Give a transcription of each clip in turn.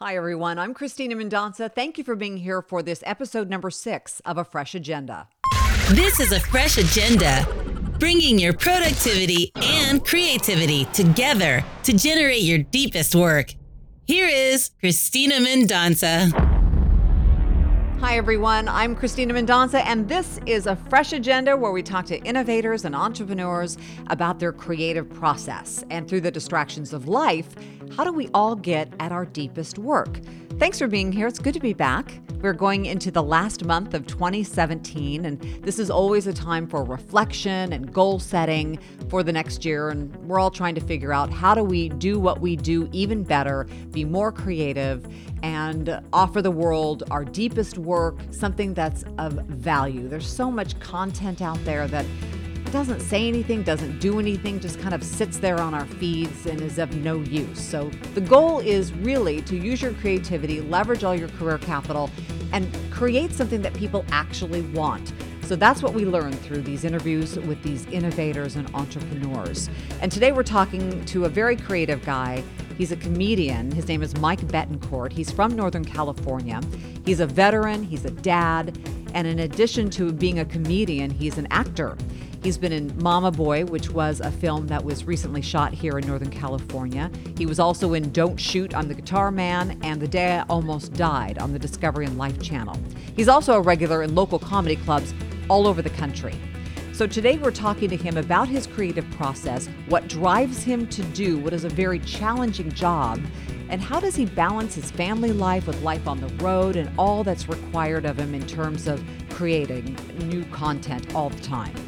Hi, everyone. I'm Cristina Mendonsa. Thank you for being here for this episode number six of A Fresh Agenda. This is A Fresh Agenda, bringing your productivity and creativity together to generate your deepest work. Here is Cristina Mendonsa. Hi, everyone. I'm Cristina Mendonsa, and this is a fresh agenda where we talk to innovators and entrepreneurs about their creative process. And through the distractions of life, how do we all get at our deepest work? Thanks for being here. It's good to be back. We're going into the last month of 2017, and this is always a time for reflection and goal setting for the next year. And we're all trying to figure out how do we do what we do even better, be more creative, and offer the world our deepest work, something that's of value. There's so much content out there that doesn't say anything, doesn't do anything, just kind of sits there on our feeds and is of no use. So the goal is really to use your creativity, leverage all your career capital, and create something that people actually want. So that's what we learn through these interviews with these innovators and entrepreneurs. And today we're talking to a very creative guy. He's a comedian. His name is Mike Betancourt. He's from Northern California. He's a veteran, he's a dad, and in addition to being a comedian, he's an actor. He's been in Mama Boy, which was a film that was recently shot here in Northern California. He was also in Don't Shoot I'm the Guitar Man and The Day I Almost Died on the Discovery and Life channel. He's also a regular in local comedy clubs all over the country. So today we're talking to him about his creative process, what drives him to do what is a very challenging job, and how does he balance his family life with life on the road and all that's required of him in terms of creating new content all the time.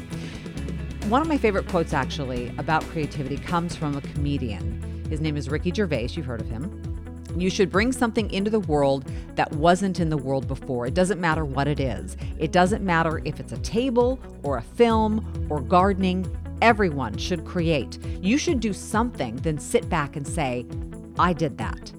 One of my favorite quotes actually about creativity comes from a comedian. His name is Ricky Gervais, you've heard of him. You should bring something into the world that wasn't in the world before. It doesn't matter what it is. It doesn't matter if it's a table or a film or gardening. Everyone should create. You should do something, then sit back and say, I did that.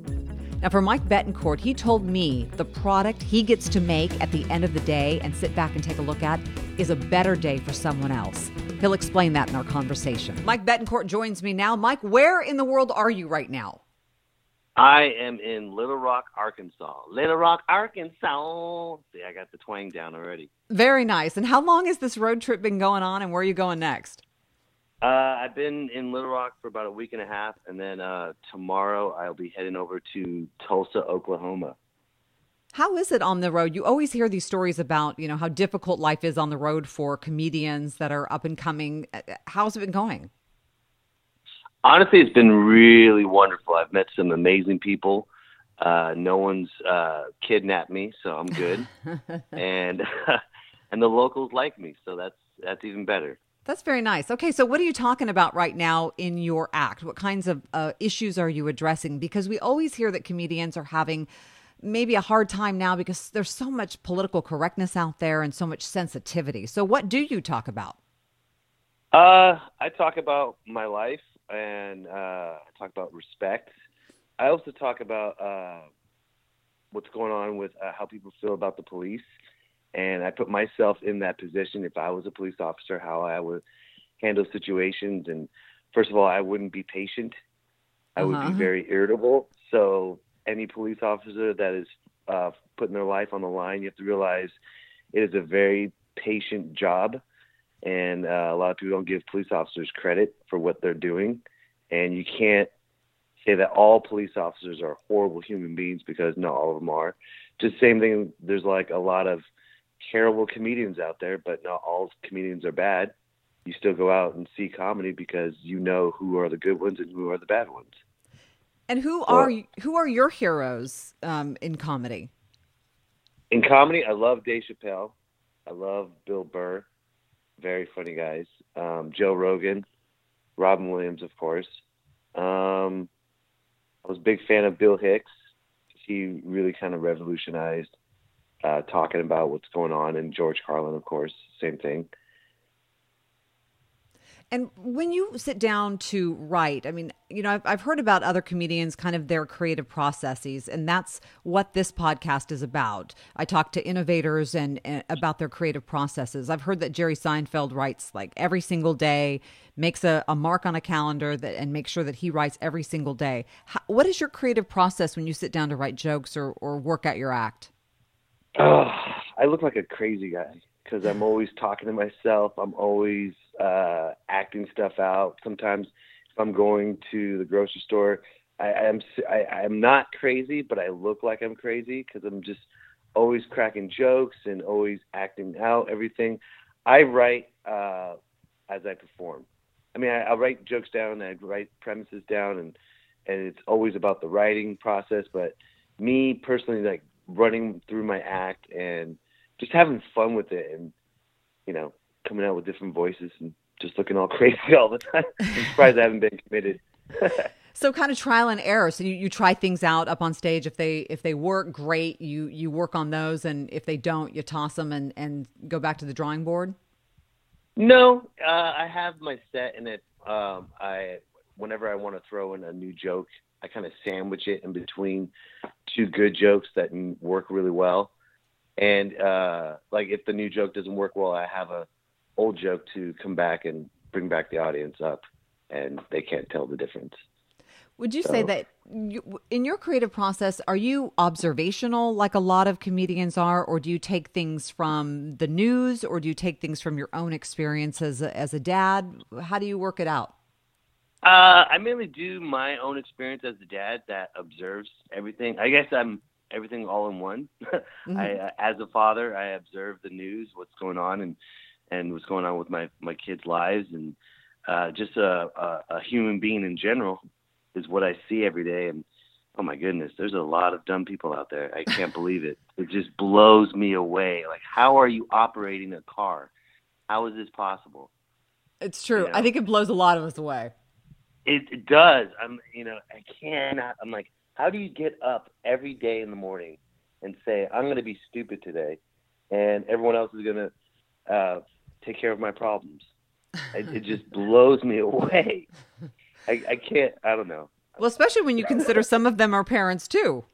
Now, for Mike Betancourt, he told me the product he gets to make at the end of the day and sit back and take a look at is a better day for someone else. He'll explain that in our conversation. Mike Betancourt joins me now. Mike, where in the world are you right now? I am in Little Rock, Arkansas. Little Rock, Arkansas. See, I got the twang down already. Very nice. And how long has this road trip been going on, and where are you going next? Uh, I've been in Little Rock for about a week and a half, and then uh, tomorrow I'll be heading over to Tulsa, Oklahoma. How is it on the road? You always hear these stories about, you know, how difficult life is on the road for comedians that are up and coming. Uh, how's it been going? honestly, it's been really wonderful. I've met some amazing people. Uh, no one's uh, kidnapped me, so I'm good. and and the locals like me, so that's that's even better. That's very nice. Okay, so what are you talking about right now in your act? What kinds of uh, issues are you addressing? Because we always hear that comedians are having maybe a hard time now because there's so much political correctness out there and so much sensitivity. So, what do you talk about? Uh, I talk about my life and uh, I talk about respect. I also talk about uh, what's going on with uh, how people feel about the police, and I put myself in that position. If I was a police officer, how I would handle situations. And first of all, I wouldn't be patient. I uh-huh. would be uh-huh. very irritable. So any police officer that is uh, putting their life on the line, you have to realize it is a very patient job and uh, a lot of people don't give police officers credit for what they're doing. And you can't say that all police officers are horrible human beings because not all of them are. Just same thing. There's like a lot of terrible comedians out there, but not all comedians are bad. You still go out and see comedy because you know who are the good ones and who are the bad ones. And who are who are your heroes um, in comedy? In comedy, I love Dave Chappelle. I love Bill Burr very funny guys. Um, Joe Rogan, Robin Williams, of course. Um, I was a big fan of Bill Hicks. He really kind of revolutionized uh, talking about what's going on, and George Carlin, of course, same thing. And when you sit down to write, I mean, you know, I've, I've heard about other comedians, kind of their creative processes, and that's what this podcast is about. I talk to innovators and, and about their creative processes. I've heard that Jerry Seinfeld writes like every single day, makes a, a mark on a calendar that and makes sure that he writes every single day. How, what is your creative process when you sit down to write jokes or, or work out your act? Oh, I look like a crazy guy because I'm always talking to myself. I'm always uh, acting stuff out. Sometimes if I'm going to the grocery store, I, I'm I, I'm not crazy, but I look like I'm crazy because I'm just always cracking jokes and always acting out everything. I write uh, as I perform. I mean, I, I write jokes down, I write premises down, and and it's always about the writing process. But me personally, like running through my act and just having fun with it, and you know, coming out with different voices and just looking all crazy all the time. I'm surprised I haven't been committed. so kind of trial and error. So you, you try things out up on stage. If they if they work, great. You you work on those, and if they don't, you toss them and and go back to the drawing board. No, uh, I have my set, and it. Um, I whenever I want to throw in a new joke, I kind of sandwich it in between two good jokes that work really well. And uh, like if the new joke doesn't work well, I have a old joke to come back and bring back the audience up, and they can't tell the difference. Would you so, say that you, in your creative process, are you observational like a lot of comedians are, or do you take things from the news, or do you take things from your own experience as a, as a dad? How do you work it out? Uh, I mainly do my own experience as a dad that observes everything. I guess I'm everything all in one. mm-hmm. I, uh, as a father, I observe the news, what's going on, and and what's going on with my my kids' lives, and uh, just a, a, a human being in general is what I see every day. And oh my goodness, there's a lot of dumb people out there. I can't believe it. It just blows me away. Like, how are you operating a car? How is this possible? It's true. You know? I think it blows a lot of us away. It, it does. I'm, you know, I cannot. I'm like, how do you get up every day in the morning and say, I'm going to be stupid today, and everyone else is going to uh, take care of my problems? it, it just blows me away. I, I can't. I don't know. Well, especially when you consider some of them are parents too.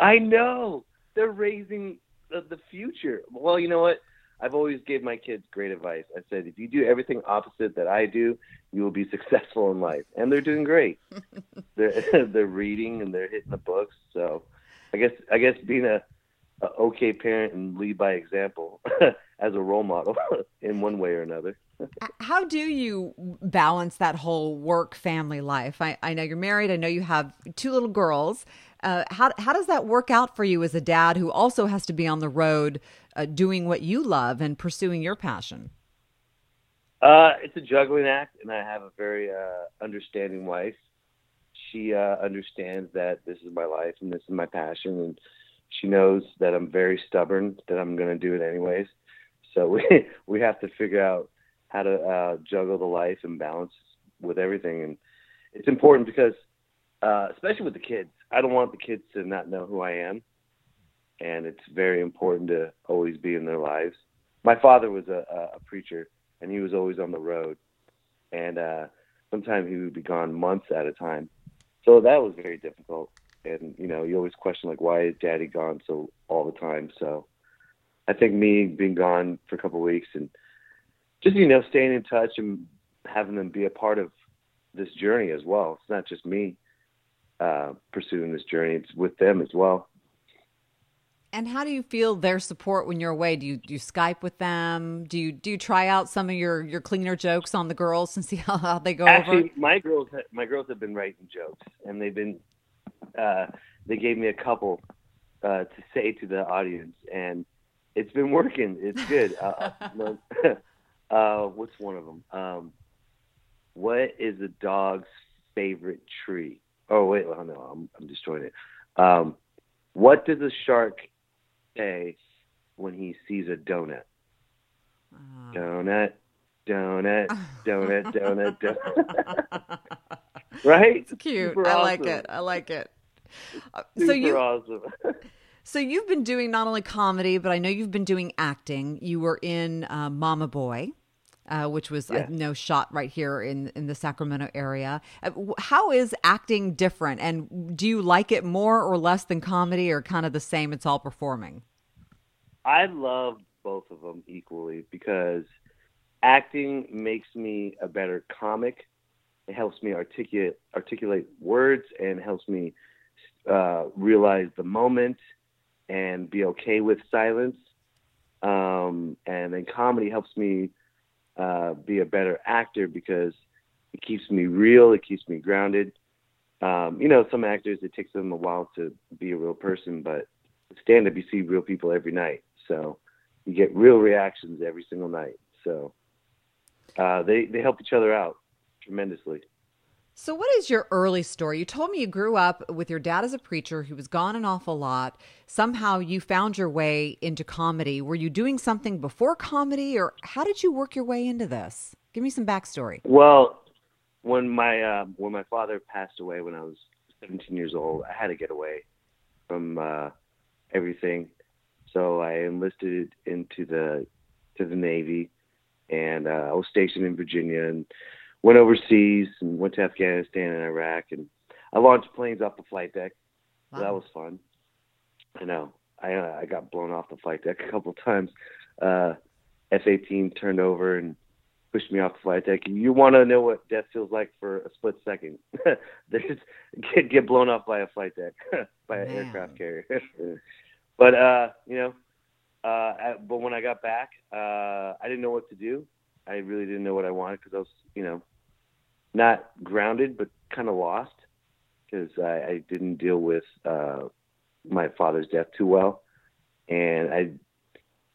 I know they're raising the, the future. Well, you know what? I've always gave my kids great advice. I said, if you do everything opposite that I do, you will be successful in life, and they're doing great. they're they're reading and they're hitting the books. So, I guess I guess being a, a okay parent and lead by example as a role model in one way or another. How do you balance that whole work family life? I, I know you're married. I know you have two little girls. Uh, how how does that work out for you as a dad who also has to be on the road uh, doing what you love and pursuing your passion? Uh, it's a juggling act, and I have a very uh, understanding wife. She uh, understands that this is my life and this is my passion, and she knows that I'm very stubborn, that I'm going to do it anyways. So we we have to figure out how to uh, juggle the life and balance with everything, and it's important because, uh, especially with the kids, I don't want the kids to not know who I am, and it's very important to always be in their lives. My father was a, a preacher, and he was always on the road, and uh, sometimes he would be gone months at a time. So that was very difficult, and you know, you always question like, why is Daddy gone so all the time? So I think me being gone for a couple of weeks and just you know, staying in touch and having them be a part of this journey as well. It's not just me uh, pursuing this journey; it's with them as well. And how do you feel their support when you're away? Do you do you Skype with them? Do you do you try out some of your your cleaner jokes on the girls and see how, how they go Actually, over? my girls my girls have been writing jokes, and they've been uh, they gave me a couple uh, to say to the audience, and it's been working. It's good. uh, uh what's one of them? Um, what is a dog's favorite tree? Oh wait, oh no, I'm I'm destroying it. Um, what does a shark say when he sees a donut? Uh, donut, donut, donut, donut, donut. right? It's cute. Super I awesome. like it. I like it. Uh, so you awesome. So you've been doing not only comedy, but I know you've been doing acting. You were in uh, Mama Boy. uh, which was yeah. I know shot right here in in the Sacramento area. Uh, how is acting different, and do you like it more or less than comedy, or kind of the same? It's all performing. I love both of them equally because acting makes me a better comic. It helps me articulate articulate words and helps me uh, realize the moment and be okay with silence. Um, and then comedy helps me uh, be a better actor because it keeps me real, it keeps me grounded. Um, you know, some actors it takes them a while to be a real person, but stand up you see real people every night, so you get real reactions every single night. So uh, they they help each other out tremendously. So, what is your early story? You told me you grew up with your dad as a preacher who was gone an awful lot. Somehow you found your way into comedy. Were you doing something before comedy, or how did you work your way into this? Give me some backstory. Well, when my uh, when my father passed away when I was 17 years old, I had to get away from uh, everything. So I enlisted into the to the Navy, and uh, I was stationed in Virginia and went overseas and went to Afghanistan and Iraq, and I launched planes off the flight deck. Wow. So that was fun. I know. I uh, I got blown off the flight deck a couple of times. Uh, F-18 turned over and pushed me off the flight deck. You want to know what death feels like for a split second? There's get get blown off by a flight deck by an aircraft carrier. But uh, you know, uh, I, but when I got back, uh, I didn't know what to do. I really didn't know what I wanted because I was, you know, not grounded, but kind of lost because I, I didn't deal with uh, my father's death too well, and I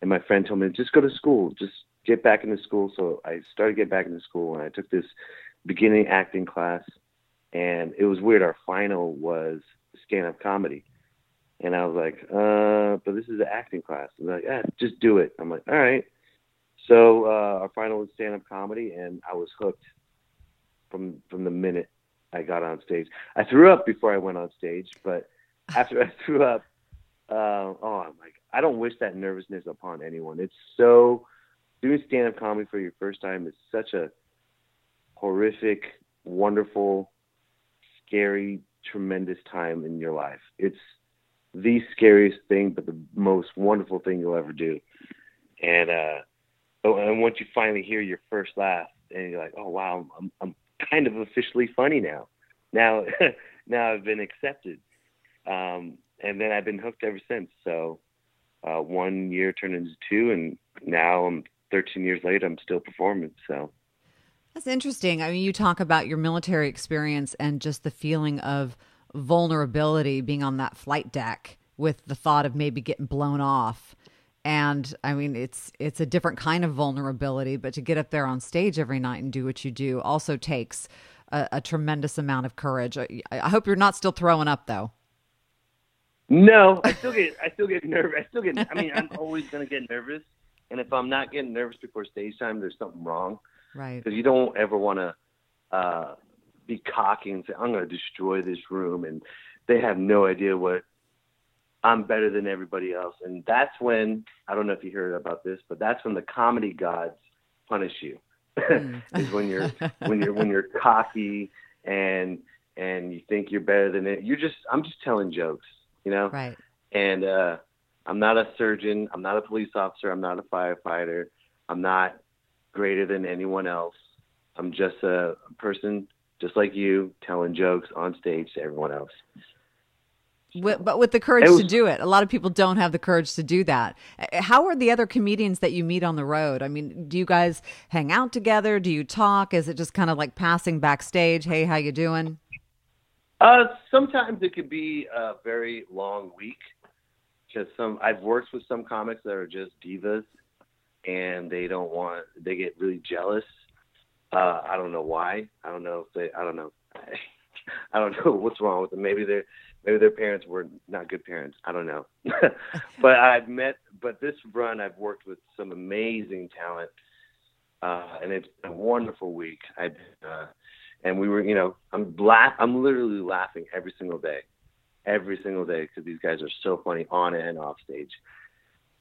and my friend told me just go to school, just get back into school. So I started getting back into school, and I took this beginning acting class, and it was weird. Our final was stand-up comedy, and I was like, uh, but this is an acting class. And they're like, yeah, just do it. I'm like, all right. So uh, our final was stand-up comedy, and I was hooked from from the minute I got on stage. I threw up before I went on stage, but after I threw up, uh, oh, I'm like, I don't wish that nervousness upon anyone. It's so doing stand-up comedy for your first time is such a horrific, wonderful, scary, tremendous time in your life. It's the scariest thing, but the most wonderful thing you'll ever do. And uh, oh, and once you finally hear your first laugh, and you're like, oh wow, I'm I'm kind of officially funny now. Now now I've been accepted, um, and then I've been hooked ever since. So uh, one year turned into two, and now I'm 13 years later. I'm still performing. So. That's interesting. I mean, you talk about your military experience and just the feeling of vulnerability being on that flight deck with the thought of maybe getting blown off. And i mean it's it's a different kind of vulnerability but to get up there on stage every night and do what you do also takes a, a tremendous amount of courage. I, I, hope you're not still throwing up though. No i still get i still get nervous. I still get i mean i'm always going to get nervous. And if i'm not getting nervous before stage time there's something wrong. Right. Because you don't ever want to uh be cocky and say, I'm going to destroy this room. And they have no idea what I'm better than everybody else. And that's when, I don't know if you heard about this, but that's when the comedy gods punish you. Mm. is when you're when you're when you're cocky and and you think you're better than it. You're just I'm just telling jokes, you know. Right. And uh, I'm not a surgeon. I'm not a police officer. I'm not a firefighter. I'm not greater than anyone else. I'm just a person just like you, telling jokes on stage to everyone else. With, but with the courage was, to do it, a lot of people don't have the courage to do that. How are the other comedians that you meet on the road? I mean, do you guys hang out together? Do you talk? Is it just kind of like passing backstage? Hey, how you doing? Uh, sometimes it could be a very long week because some I've worked with some comics that are just divas and they don't want they get really jealous uh, I don't know why. I don't know if they. I don't know. I don't know what's wrong with them. Maybe their maybe their parents were not good parents. I don't know. but I've met. But this run, I've worked with some amazing talent, uh, and it's been a wonderful week. I uh, and we were, you know, I'm laugh. I'm literally laughing every single day, every single day because these guys are so funny on and off stage.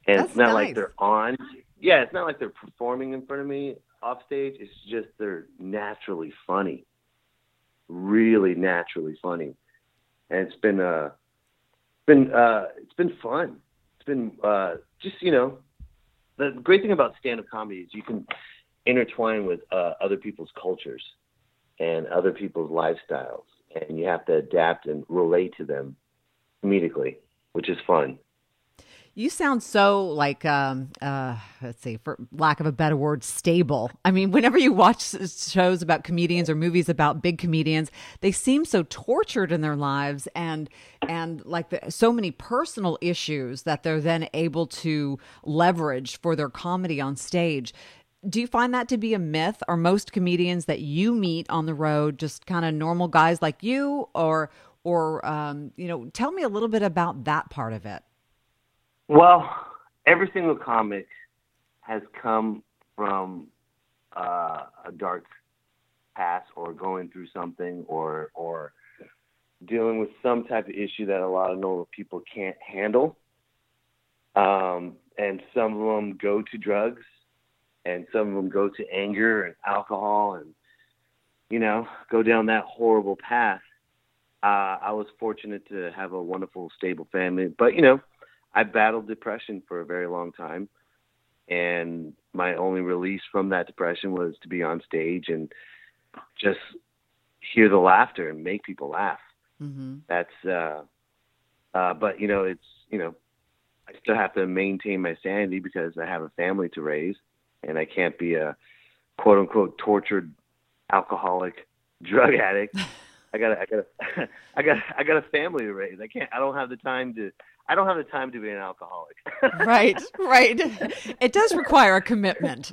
and That's it's not nice. like they're on. Yeah, it's not like they're performing in front of me off stage. It's just they're naturally funny, really naturally funny, and it's been uh, been uh, it's been fun. It's been uh, just you know, the great thing about stand up comedy is you can intertwine with uh, other people's cultures and other people's lifestyles, and you have to adapt and relate to them comedically, which is fun. You sound so like, um, uh, let's see, for lack of a better word, stable. I mean, whenever you watch shows about comedians or movies about big comedians, they seem so tortured in their lives and and like the, so many personal issues that they're then able to leverage for their comedy on stage. Do you find that to be a myth? Are most comedians that you meet on the road just kind of normal guys like you, or or um, you know, tell me a little bit about that part of it. Well, every single comic has come from uh, a dark past or going through something or or dealing with some type of issue that a lot of normal people can't handle. Um, and some of them go to drugs and some of them go to anger and alcohol and you know go down that horrible path uh, i was fortunate to have a wonderful stable family but you know i battled depression for a very long time and my only release from that depression was to be on stage and just hear the laughter and make people laugh. Mm-hmm. that's uh uh but you know it's you know i still have to maintain my sanity because i have a family to raise and i can't be a quote unquote tortured alcoholic drug addict. I got i got i got i got a family to raise. I can't i don't have the time to i don't have the time to be an alcoholic right, right. It does require a commitment.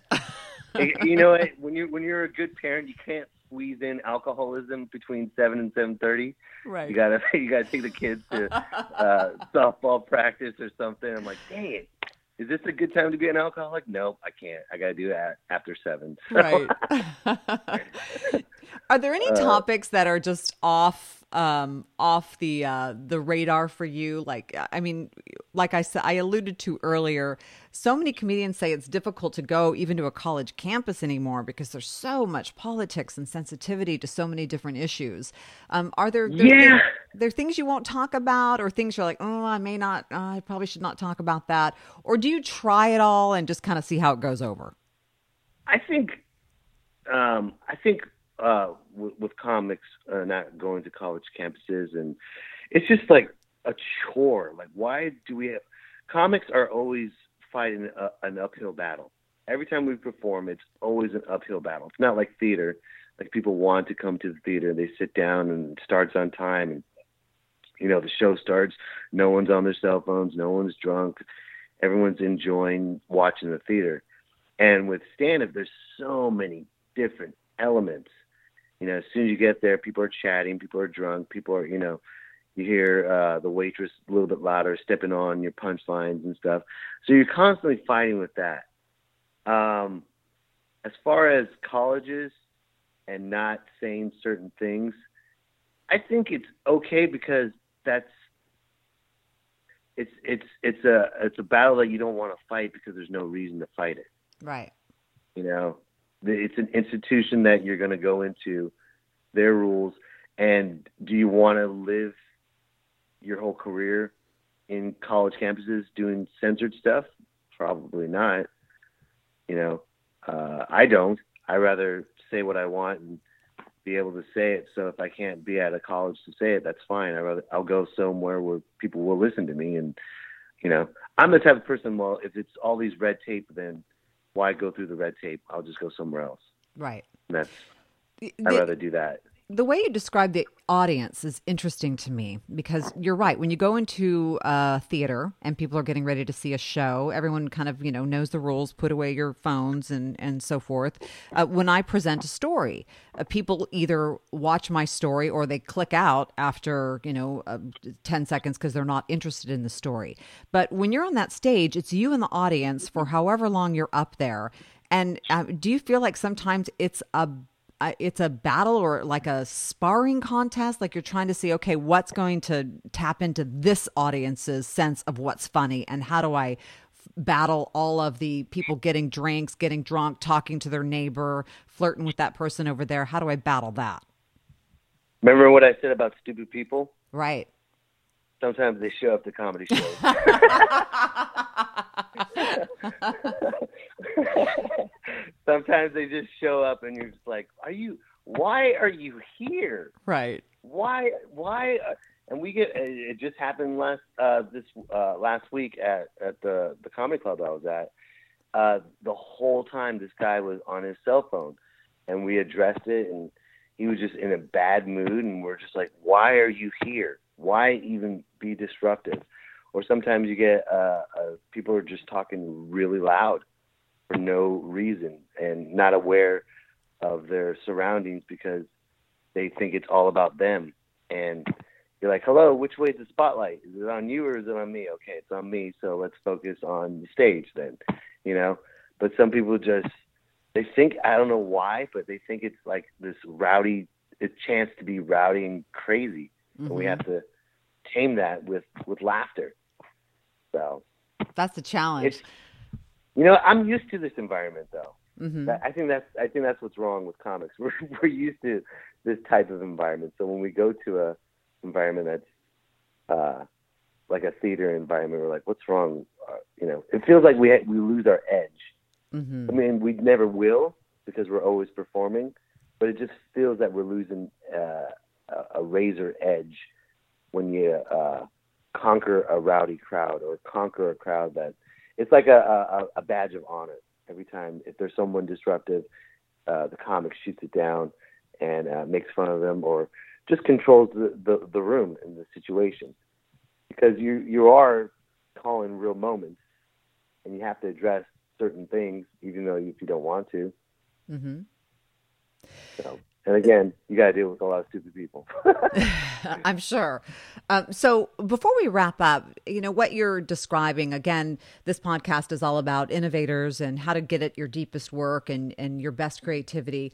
you know what? when you when you're a good parent you can't squeeze in alcoholism between seven and seven thirty Right. you gotta you gotta take the kids to uh softball practice or something i'm like dang it is this a good time to be an alcoholic nope i can't i gotta do that after seven So- right. are there any topics that are just off um off the uh the radar for you? Like i mean like i said i alluded to earlier so many comedians say it's difficult to go even to a college campus anymore because there's so much politics and sensitivity to so many different issues. Um are there, there Yeah. there things you won't talk about or things you're like oh i may not uh, i probably should not talk about that. Or do you try it all and just kind of see how it goes over? I think, um, I think uh, with, with comics uh, not going to college campuses, and it's just like a chore. Like, why do we have comics are always fighting a, an uphill battle. Every time we perform, it's always an uphill battle. It's not like theater. Like people want to come to the theater, they sit down and it starts on time, and you know the show starts. No one's on their cell phones. No one's drunk. Everyone's enjoying watching the theater. And with stand up, there's so many different elements. You know, as soon as you get there, people are chatting, people are drunk, people are, you know, you hear uh, the waitress a little bit louder, stepping on your punchlines and stuff. So you're constantly fighting with that. Um, as far as colleges and not saying certain things, I think it's okay because that's it's it's it's a it's a battle that you don't want to fight because there's no reason to fight it. right You know, it's an institution that you're going to go into, their rules, and do you want to live your whole career in college campuses doing censored stuff? Probably not. You know, uh, I don't. I rather say what I want and be able to say it. So if I can't be at a college to say it, that's fine. I rather I'll go somewhere where people will listen to me. And you know, I'm the type of person. Well, if it's all these red tape, then why go through the red tape? I'll just go somewhere else. right And that's The- I'd rather do that. The way you describe the audience is interesting to me because you're right. When you go into a theater and people are getting ready to see a show, everyone kind of you know knows the rules. Put away your phones and and so forth. Uh, when I present a story, uh, people either watch my story or they click out after you know uh, ten seconds because they're not interested in the story. But when you're on that stage, it's you and the audience for however long you're up there. And uh, do you feel like sometimes it's a it's a battle or like a sparring contest like you're trying to see okay what's going to tap into this audience's sense of what's funny and how do i battle all of the people getting drinks, getting drunk, talking to their neighbor, flirting with that person over there? How do I battle that? Remember what I said about stupid people? Right. Sometimes they show up to comedy shows. Sometimes they just show up and you're just like, "Are you why are you here? Right. Why why uh, and we get it just happened last uh this uh last week at at the the comedy club I was at. Uh the whole time this guy was on his cell phone and we addressed it and he was just in a bad mood and we're just like, "Why are you here? Why even be disruptive?" Or sometimes you get uh, uh people are just talking really loud for no reason and not aware of their surroundings because they think it's all about them. And you're like, hello, which way is the spotlight? Is it on you or is it on me? Okay, it's on me, so let's focus on the stage then, you know? But some people just, they think, I don't know why, but they think it's like this rowdy, a chance to be rowdy and crazy. Mm-hmm. And we have to tame that with, with laughter. So that's the challenge. You know, I'm used to this environment though. Mm-hmm. I think that's I think that's what's wrong with comics. We're we're used to this type of environment. So when we go to a environment that's uh, like a theater environment, we're like, what's wrong? Uh, you know, it feels like we we lose our edge. Mm-hmm. I mean, we never will because we're always performing, but it just feels that we're losing uh, a, a razor edge when you uh, conquer a rowdy crowd or conquer a crowd that it's like a, a, a badge of honor every time. If there's someone disruptive, uh, the comic shoots it down and uh, makes fun of them or just controls the, the, the room and the situation because you you are calling real moments and you have to address certain things even though if you don't want to. Mm-hmm. So and again, you got to deal with a lot of stupid people. I'm sure. Um, so before we wrap up, you know, what you're describing, again, this podcast is all about innovators and how to get at your deepest work and, and your best creativity.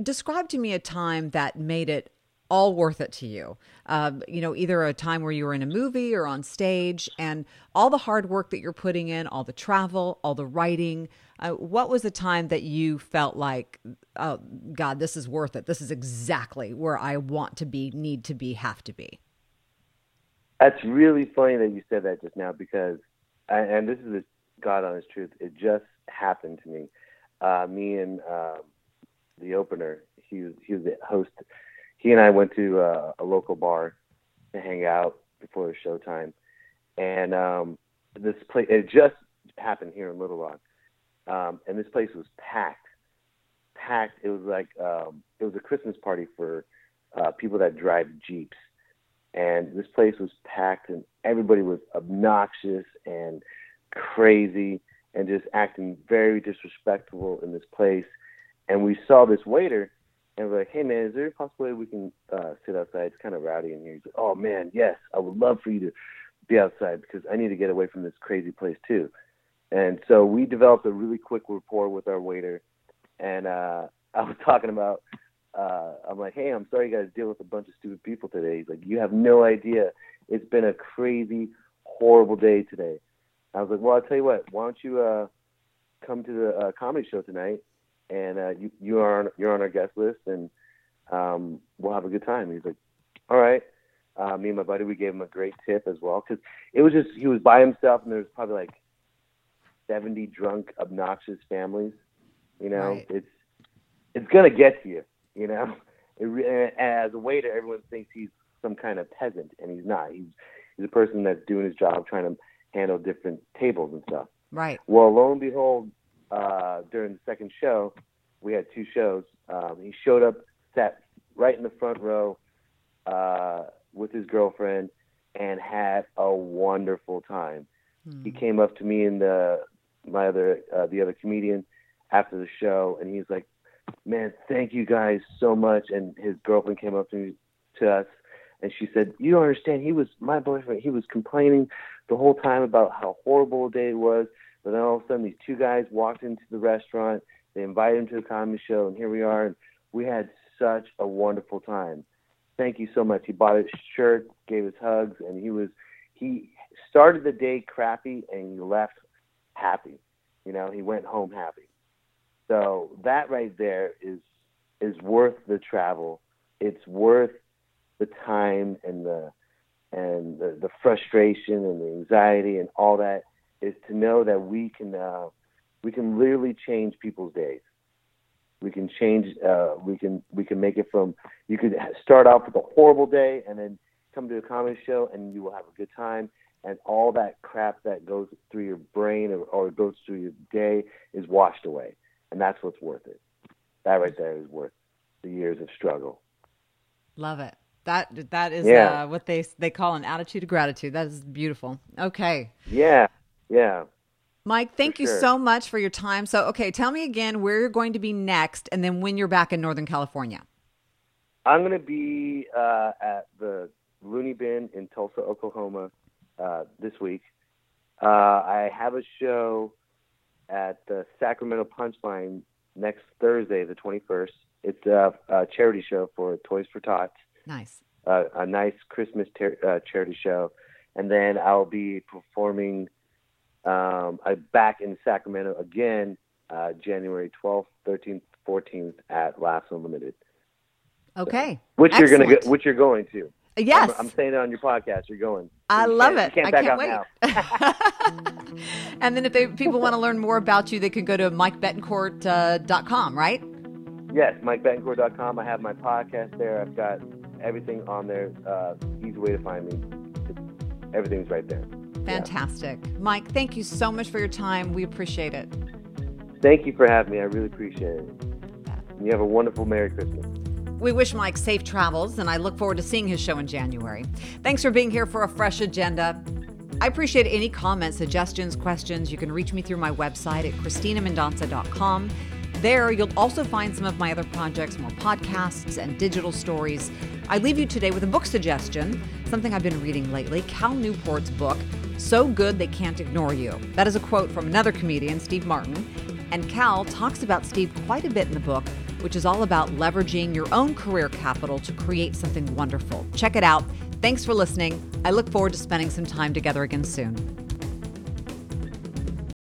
Describe to me a time that made it all worth it to you. Um, you know, either a time where you were in a movie or on stage, and all the hard work that you're putting in, all the travel, all the writing. Uh, what was the time that you felt like, oh God, this is worth it? This is exactly where I want to be, need to be, have to be. That's really funny that you said that just now because, and this is the God honest truth. It just happened to me. Uh, me and uh, the opener, he was he was the host he and I went to uh, a local bar to hang out before the showtime, and um, this place it just happened here in Little Rock, um, and this place was packed, packed. It was like um, it was a Christmas party for uh, people that drive jeeps, and this place was packed, and everybody was obnoxious and crazy and just acting very disrespectful in this place. And we saw this waiter and we're like, hey man, is there a possibility we can uh, sit outside? It's kind of rowdy in here. He's like, oh man, yes, I would love for you to be outside because I need to get away from this crazy place too. And so we developed a really quick rapport with our waiter, and uh, I was talking about. Uh, I'm like, hey, I'm sorry you guys deal with a bunch of stupid people today. He's like, you have no idea. It's been a crazy, horrible day today. I was like, well, I'll tell you what. Why don't you uh, come to the uh, comedy show tonight and uh, you you are on, you're on our guest list, and um, we'll have a good time." He's like, "All right." Uh, me and my buddy, we gave him a great tip as well because it was just he was by himself, and there was probably like seventy drunk, obnoxious families. You know, right. it's it's gonna get to you. You know, it, as a waiter, everyone thinks he's some kind of peasant, and he's not. He's he's a person that's doing his job, trying to handle different tables and stuff. Right. Well, lo and behold, uh, during the second show, we had two shows. Um, he showed up, sat right in the front row uh, with his girlfriend, and had a wonderful time. Hmm. He came up to me and the my other uh, the other comedian after the show, and he's like, "Man, thank you guys so much." And his girlfriend came up to me to us, and she said, "You don't understand. He was my boyfriend. He was complaining the whole time about how horrible a day it was." But then all of a sudden, these two guys walked into the restaurant. They invited him to the comedy show, and here we are. And we had such a wonderful time. Thank you so much. He bought his shirt, gave us hugs, and he was he started the day crappy, and he left happy. You know, he went home happy. So that right there is is worth the travel. It's worth the time and the and the, the frustration and the anxiety and all that is to know that we can uh, we can literally change people's days. We can change. Uh, we can we can make it from. You could start off with a horrible day and then come to a comedy show and you will have a good time. And all that crap that goes through your brain or, or goes through your day is washed away, and that's what's worth it. That right there is worth the years of struggle. Love it. That that is yeah. uh, what they they call an attitude of gratitude. That is beautiful. Okay. Yeah. Yeah. Mike, thank you so much for your time. So, okay, tell me again where you're going to be next and then when you're back in Northern California. I'm going to be uh, at the Loony Bin in Tulsa, Oklahoma uh, this week. Uh, I have a show at the Sacramento Punchline next Thursday, the 21st. It's a, a charity show for Toys for Tots. Nice. Uh, a nice Christmas ter- uh, charity show. And then I'll be performing um, I back in Sacramento again, uh, January 12th, 13th, 14th at Laughs Unlimited. Okay. So, which Excellent. you're going to which you're going to. Yes. I'm, I'm, saying it on your podcast. You're going. I you love it. Can't I can't wait. and then if they, people want to learn more about you, they can go to mikebetancourt.com, uh, right? Yes, mikebetancourt.com. I have my podcast there. I've got everything on there. Uh, easy way to find me. Everything's right there. Fantastic. Yeah. Mike, thank you so much for your time. We appreciate it. Thank you for having me. I really appreciate it. You have a wonderful Merry Christmas. We wish Mike safe travels, and I look forward to seeing his show in January. Thanks for being here for a fresh agenda. I appreciate any comments, suggestions, questions. You can reach me through my website at CristinaMendonsa.com. There, you'll also find some of my other projects, more podcasts and digital stories. I leave you today with a book suggestion, something I've been reading lately Cal Newport's book, So Good They Can't Ignore You. That is a quote from another comedian, Steve Martin. And Cal talks about Steve quite a bit in the book, which is all about leveraging your own career capital to create something wonderful. Check it out. Thanks for listening. I look forward to spending some time together again soon.